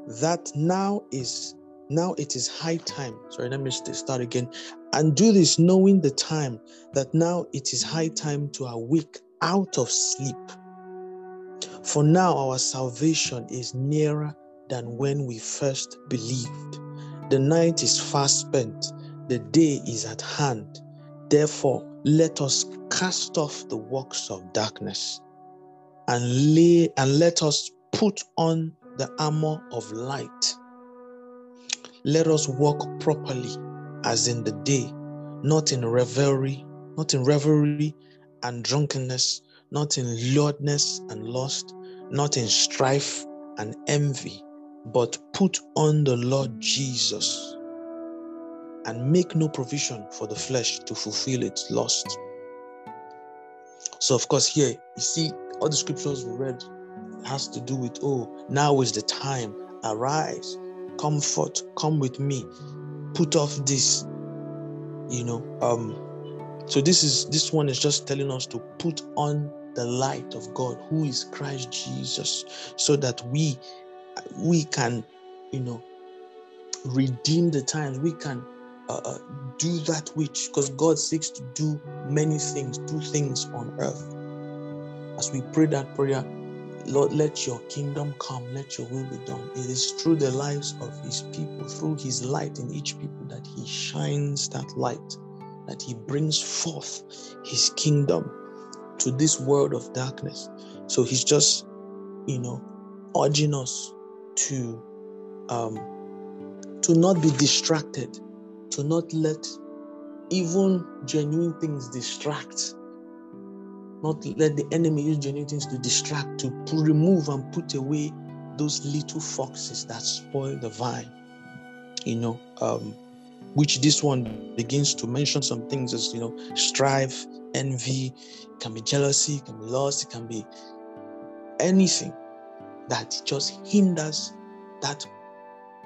that now is now it is high time. Sorry let me start again. And do this knowing the time that now it is high time to awake out of sleep. For now our salvation is nearer than when we first believed. The night is fast spent. The day is at hand. Therefore let us cast off the works of darkness and lay and let us put on the armor of light. Let us walk properly as in the day, not in revelry, not in revelry and drunkenness, not in lewdness and lust, not in strife and envy, but put on the Lord Jesus and make no provision for the flesh to fulfill its lust. So, of course, here you see all the scriptures we read has to do with oh, now is the time, arise, come forth, come with me, put off this, you know. Um, so this is this one is just telling us to put on the light of God, who is Christ Jesus, so that we we can, you know, redeem the times. We can uh, uh, do that which, because God seeks to do many things, do things on earth. As we pray that prayer, Lord, let your kingdom come, let your will be done. It is through the lives of his people, through his light in each people, that he shines that light, that he brings forth his kingdom to this world of darkness. So he's just, you know, urging us to um, to not be distracted, to not let even genuine things distract. Not let the enemy use genuine things to distract, to remove and put away those little foxes that spoil the vine. You know, um, which this one begins to mention some things as you know, strife, envy, can be jealousy, can be lust, it can be anything that just hinders that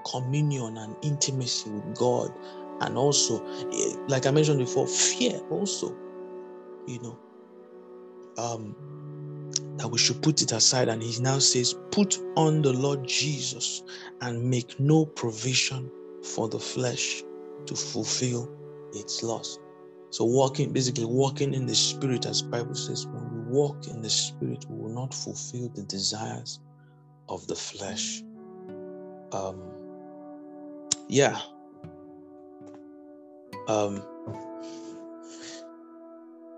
communion and intimacy with God. And also, eh, like I mentioned before, fear also, you know, um, that we should put it aside. And he now says, Put on the Lord Jesus and make no provision for the flesh to fulfill its lust. So walking, basically walking in the spirit, as Bible says, when we walk in the spirit, we will not fulfill the desires of the flesh. Um, yeah. Um,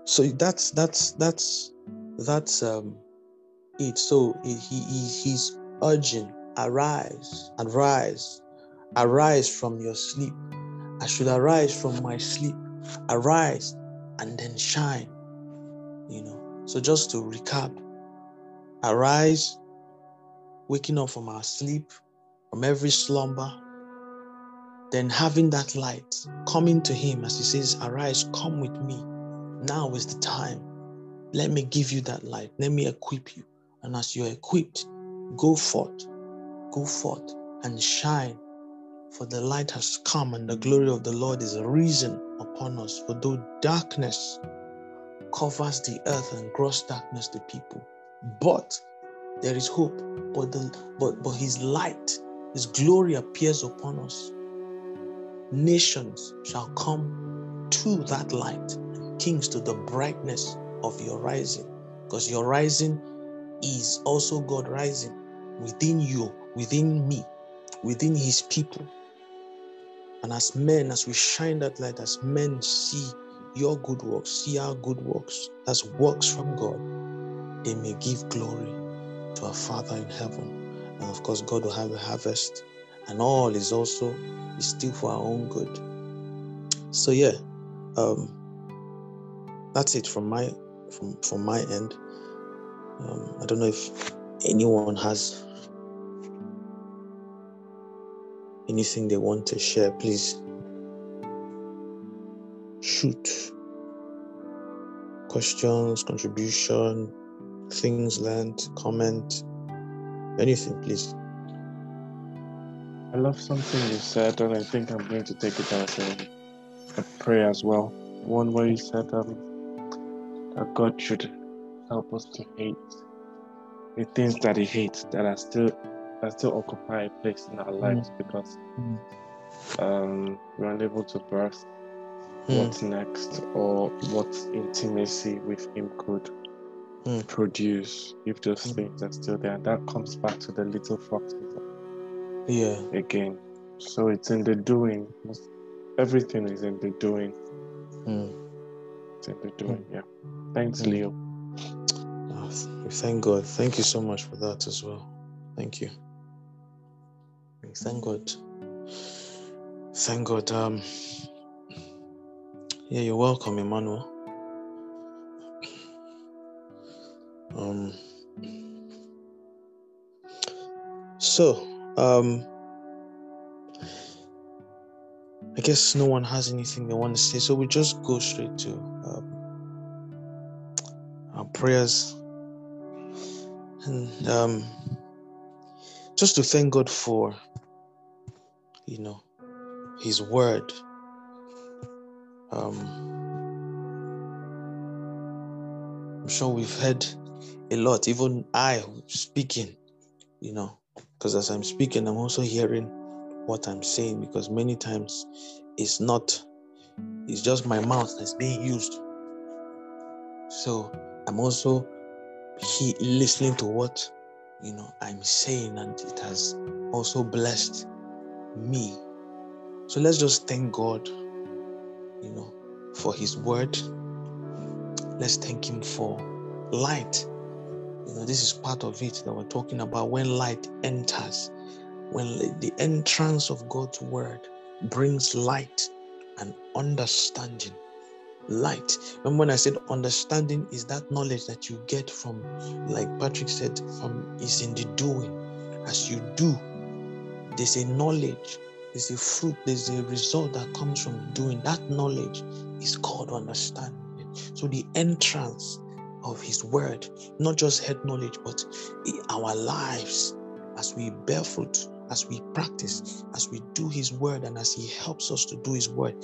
so that's that's that's that's um it. So he, he he's urging, arise, arise, arise from your sleep. I should arise from my sleep, arise and then shine. You know. So just to recap, arise, waking up from our sleep, from every slumber, then having that light, coming to Him as He says, Arise, come with me. Now is the time. Let me give you that light. Let me equip you. And as you're equipped, go forth, go forth and shine. For the light has come and the glory of the Lord is risen upon us. For though darkness covers the earth and gross darkness the people, but there is hope. But the but but his light, his glory appears upon us nations shall come to that light, kings to the brightness of your rising, because your rising is also God rising within you, within me, within his people. And as men, as we shine that light, as men see your good works, see our good works as works from God, they may give glory to our Father in heaven. And of course, God will have a harvest, and all is also is still for our own good. So yeah, um, that's it from my from from my end. Um, I don't know if anyone has anything they want to share. Please shoot questions, contribution, things learned, comment, anything, please. I love something you said, and I think I'm going to take it as a, a prayer as well. One way you said um, that God should help us to hate the things that He hates that are still that still occupy a place in our lives mm. because um, we're unable to birth mm. what's next or what intimacy with Him could mm. produce if those mm. things are still there. And that comes back to the little foxes yeah. Again. So it's in the doing. Everything is in the doing. In doing, mm. yeah. Thanks, mm. Leo. Oh, thank God. Thank you so much for that as well. Thank you. Thank God. Thank God. Um, yeah, you're welcome, Emmanuel. Um, so, um, I guess no one has anything they want to say, so we just go straight to um, our prayers and um, just to thank God for, you know, His Word. Um, I'm sure we've heard a lot, even I speaking, you know, because as I'm speaking, I'm also hearing what I'm saying because many times it's not, it's just my mouth that's being used. So I'm also he listening to what you know I'm saying, and it has also blessed me. So let's just thank God, you know, for His word. Let's thank Him for light. You know, this is part of it that we're talking about when light enters when the entrance of God's word brings light and understanding. Light. Remember when I said understanding is that knowledge that you get from, like Patrick said, from is in the doing. As you do, there's a knowledge, there's a fruit, there's a result that comes from doing. That knowledge is called understanding. So the entrance of his word, not just head knowledge, but our lives as we bear fruit as we practice, as we do His word, and as He helps us to do His word.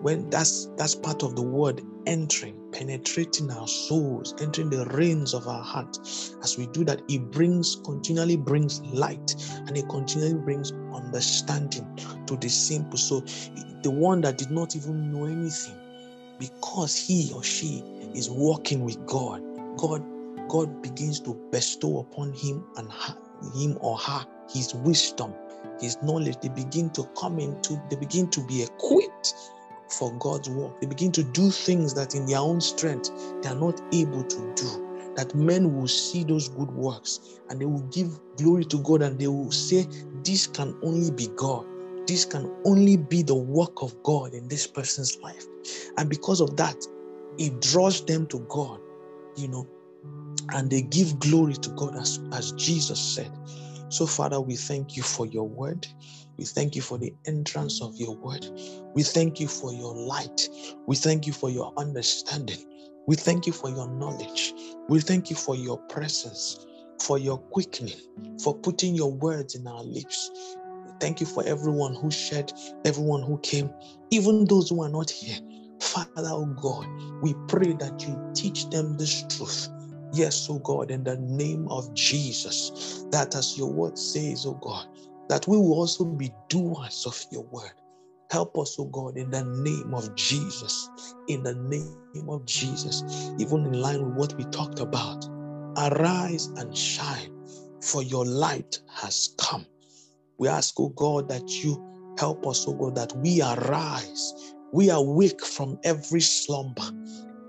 When that's that's part of the word entering, penetrating our souls, entering the reins of our heart. As we do that, it brings continually brings light and it continually brings understanding to the simple. So the one that did not even know anything, because he or she is walking with God, God, God begins to bestow upon him and her, him or her his wisdom, his knowledge, they begin to come into, they begin to be equipped for God's work. They begin to do things that in their own strength they are not able to do. That men will see those good works and they will give glory to God and they will say, This can only be God. This can only be the work of God in this person's life. And because of that, it draws them to God, you know, and they give glory to God as, as Jesus said. So, Father, we thank you for your word. We thank you for the entrance of your word. We thank you for your light. We thank you for your understanding. We thank you for your knowledge. We thank you for your presence, for your quickening, for putting your words in our lips. Thank you for everyone who shared, everyone who came, even those who are not here. Father, oh God, we pray that you teach them this truth Yes, oh God, in the name of Jesus, that as your word says, oh God, that we will also be doers of your word. Help us, oh God, in the name of Jesus, in the name of Jesus, even in line with what we talked about. Arise and shine, for your light has come. We ask, oh God, that you help us, oh God, that we arise, we awake from every slumber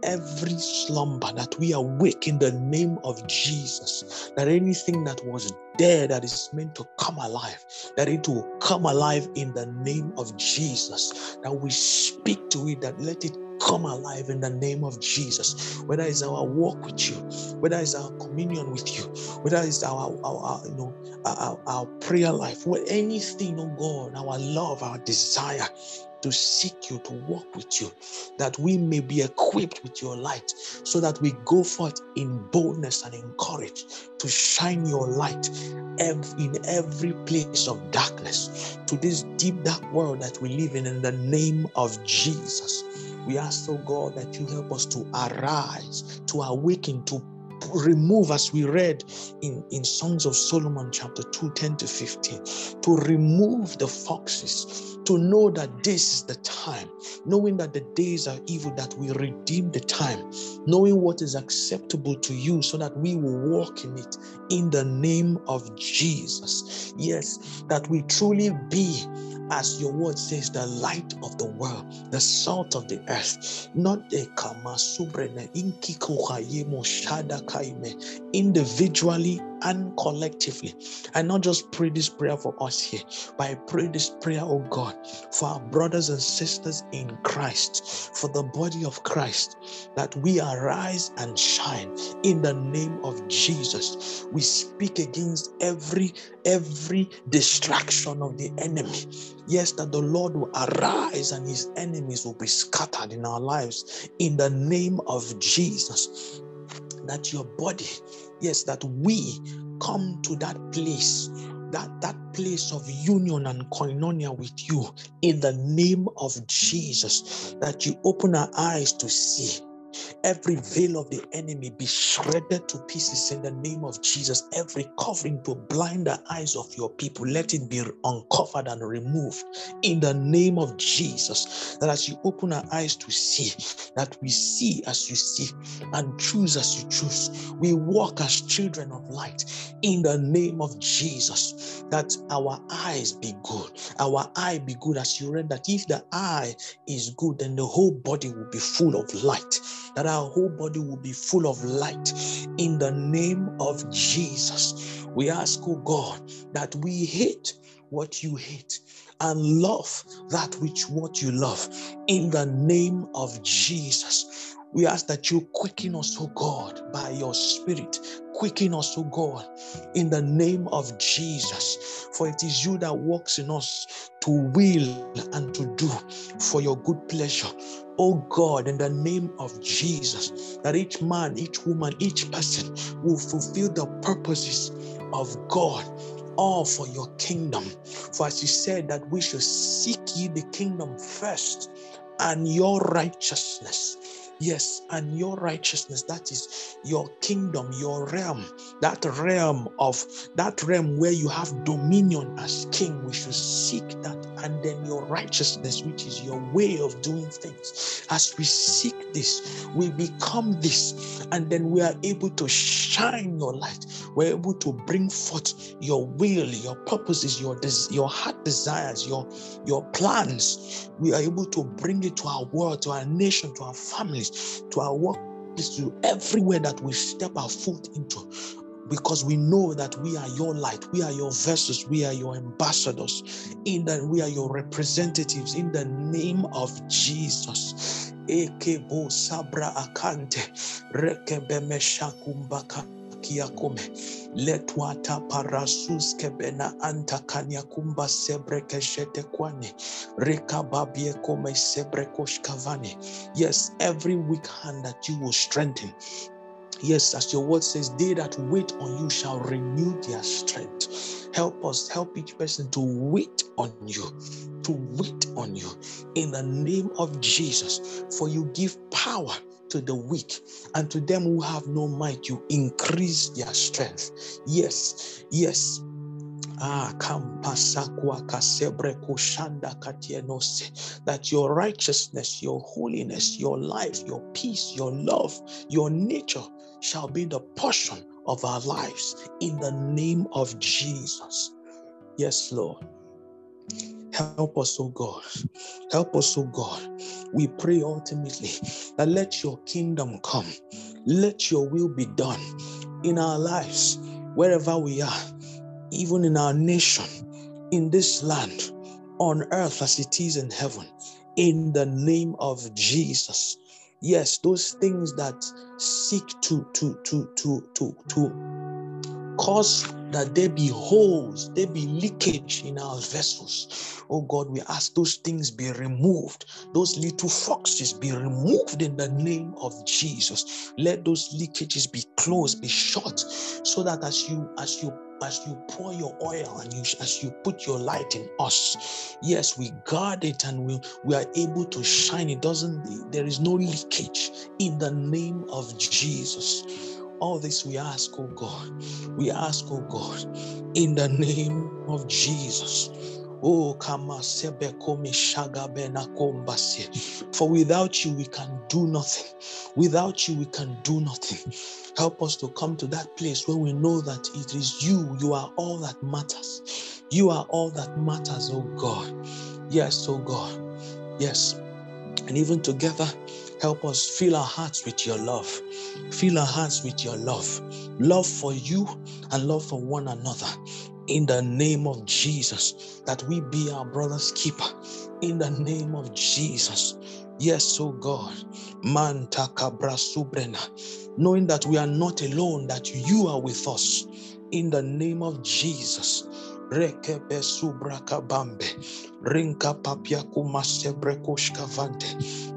every slumber that we awake in the name of Jesus. That anything that was dead that is meant to come alive, that it will come alive in the name of Jesus. That we speak to it, that let it come alive in the name of Jesus. Whether it's our walk with you, whether it's our communion with you, whether it's our, our, our you know our, our prayer life, anything, oh God, our love, our desire, to seek you, to walk with you, that we may be equipped with your light, so that we go forth in boldness and in courage to shine your light in every place of darkness to this deep, dark world that we live in, in the name of Jesus. We ask, oh God, that you help us to arise, to awaken, to remove, as we read in, in Songs of Solomon, chapter 2, 10 to 15, to remove the foxes, to know that this is the time, knowing that the days are evil, that we redeem the time, knowing what is acceptable to you, so that we will walk in it in the name of Jesus. Yes, that we truly be as your word says, the light of the world, the salt of the earth, not a kama subrene individually and collectively. I not just pray this prayer for us here, but I pray this prayer, oh God, for our brothers and sisters in Christ, for the body of Christ, that we arise and shine in the name of Jesus. We speak against every every distraction of the enemy. Yes, that the Lord will arise and his enemies will be scattered in our lives in the name of Jesus. That your body yes that we come to that place that that place of union and koinonia with you in the name of jesus that you open our eyes to see Every veil of the enemy be shredded to pieces in the name of Jesus. Every covering to blind the eyes of your people, let it be uncovered and removed in the name of Jesus. That as you open our eyes to see, that we see as you see and choose as you choose. We walk as children of light in the name of Jesus. That our eyes be good. Our eye be good as you read that if the eye is good, then the whole body will be full of light that our whole body will be full of light in the name of Jesus. We ask, oh God, that we hate what you hate and love that which what you love in the name of Jesus. We ask that you quicken us, oh God, by your spirit. Quicken us, oh God, in the name of Jesus. For it is you that works in us to will and to do for your good pleasure. Oh God, in the name of Jesus, that each man, each woman, each person will fulfill the purposes of God all for your kingdom. For as you said that we should seek ye the kingdom first and your righteousness Yes, and your righteousness, that is your kingdom, your realm, that realm of that realm where you have dominion as king. We should seek that, and then your righteousness, which is your way of doing things. As we seek this, we become this, and then we are able to shine your light. We're able to bring forth your will, your purposes, your des- your heart desires, your your plans. We are able to bring it to our world, to our nation, to our families to our work is to everywhere that we step our foot into because we know that we are your light, we are your vessels, we are your ambassadors, in that we are your representatives in the name of Jesus. Ekebo sabra akante kiakome letwata parasus kebena anta kumba sebre keshete kwane rekababie kome sebre yes every weak hand that you will strengthen Yes, as your word says, they that wait on you shall renew their strength. Help us, help each person to wait on you, to wait on you in the name of Jesus. For you give power to the weak, and to them who have no might, you increase their strength. Yes, yes. Ah, that your righteousness, your holiness, your life, your peace, your love, your nature shall be the portion of our lives in the name of Jesus. Yes, Lord. Help us, oh God. Help us, oh God. We pray ultimately that let your kingdom come. Let your will be done in our lives, wherever we are, even in our nation, in this land, on earth as it is in heaven, in the name of Jesus. Yes, those things that seek to to to to to to cause that there be holes, there be leakage in our vessels. Oh God, we ask those things be removed, those little foxes be removed in the name of Jesus. Let those leakages be closed, be shut, so that as you as you as you pour your oil and you as you put your light in us yes we guard it and we we are able to shine it doesn't there is no leakage in the name of jesus all this we ask, oh God. We ask, oh God, in the name of Jesus. Oh. For without you, we can do nothing. Without you, we can do nothing. Help us to come to that place where we know that it is you. You are all that matters. You are all that matters, oh God. Yes, oh God. Yes. And even together, help us fill our hearts with your love Fill our hearts with your love, love for you and love for one another. In the name of Jesus, that we be our brother's keeper. In the name of Jesus. Yes, oh God. Mantaka brasubrena. Knowing that we are not alone, that you are with us. In the name of Jesus. Rekebe. Rinka papia.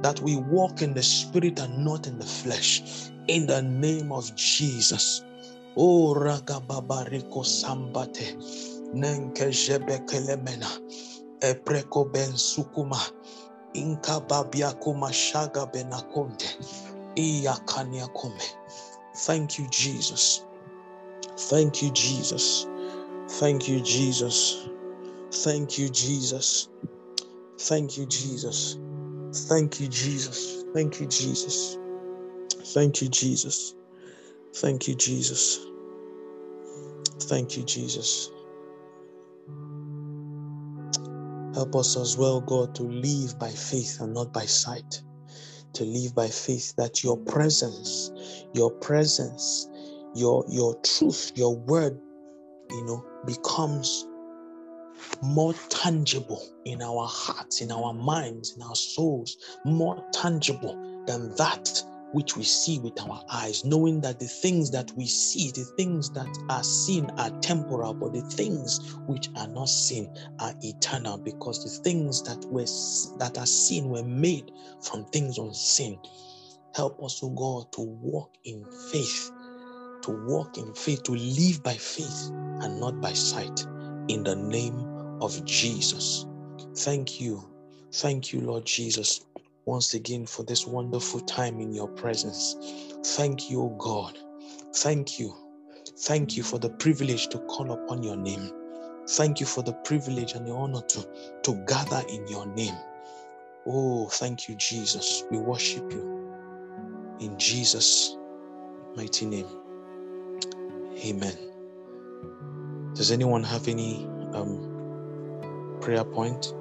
That we walk in the spirit and not in the flesh. In the name of Jesus. Oh ragababariko sambate. Nenke jebekelemena. Epreko ben sukuma. Inka babia kumashaga benakonte. Iyakania kome. Thank you, Jesus. Thank you, Jesus. Thank you, Jesus. Thank you, Jesus. Thank you, Jesus. Thank you, Jesus. Thank you, Jesus. Thank you, Jesus. Thank you, Jesus. Thank you, Jesus. Help us as well, God, to live by faith and not by sight. To live by faith that your presence, your presence, your your truth, your word, you know, becomes more tangible in our hearts, in our minds, in our souls, more tangible than that which we see with our eyes, knowing that the things that we see, the things that are seen are temporal, but the things which are not seen are eternal, because the things that were that are seen were made from things unseen. Help us, O God, to walk in faith, to walk in faith, to live by faith and not by sight. In the name of Jesus. Thank you. Thank you, Lord Jesus, once again for this wonderful time in your presence. Thank you, God. Thank you. Thank you for the privilege to call upon your name. Thank you for the privilege and the honor to, to gather in your name. Oh, thank you, Jesus. We worship you. In Jesus' mighty name. Amen. Does anyone have any um, prayer point?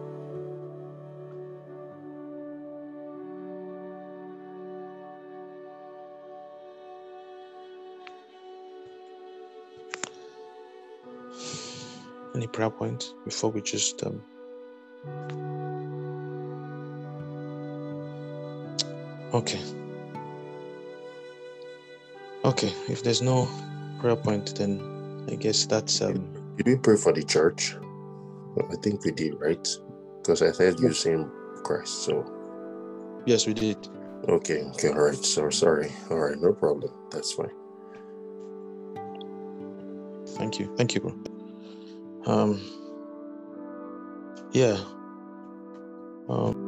Any prayer point before we just um, okay. Okay, if there's no prayer point, then I guess that's um. Did we pray for the church? I think we did, right? Because I heard you saying Christ. So. Yes, we did. Okay. Okay. All right. So sorry. All right. No problem. That's fine. Thank you. Thank you, bro. Um. Yeah. Um.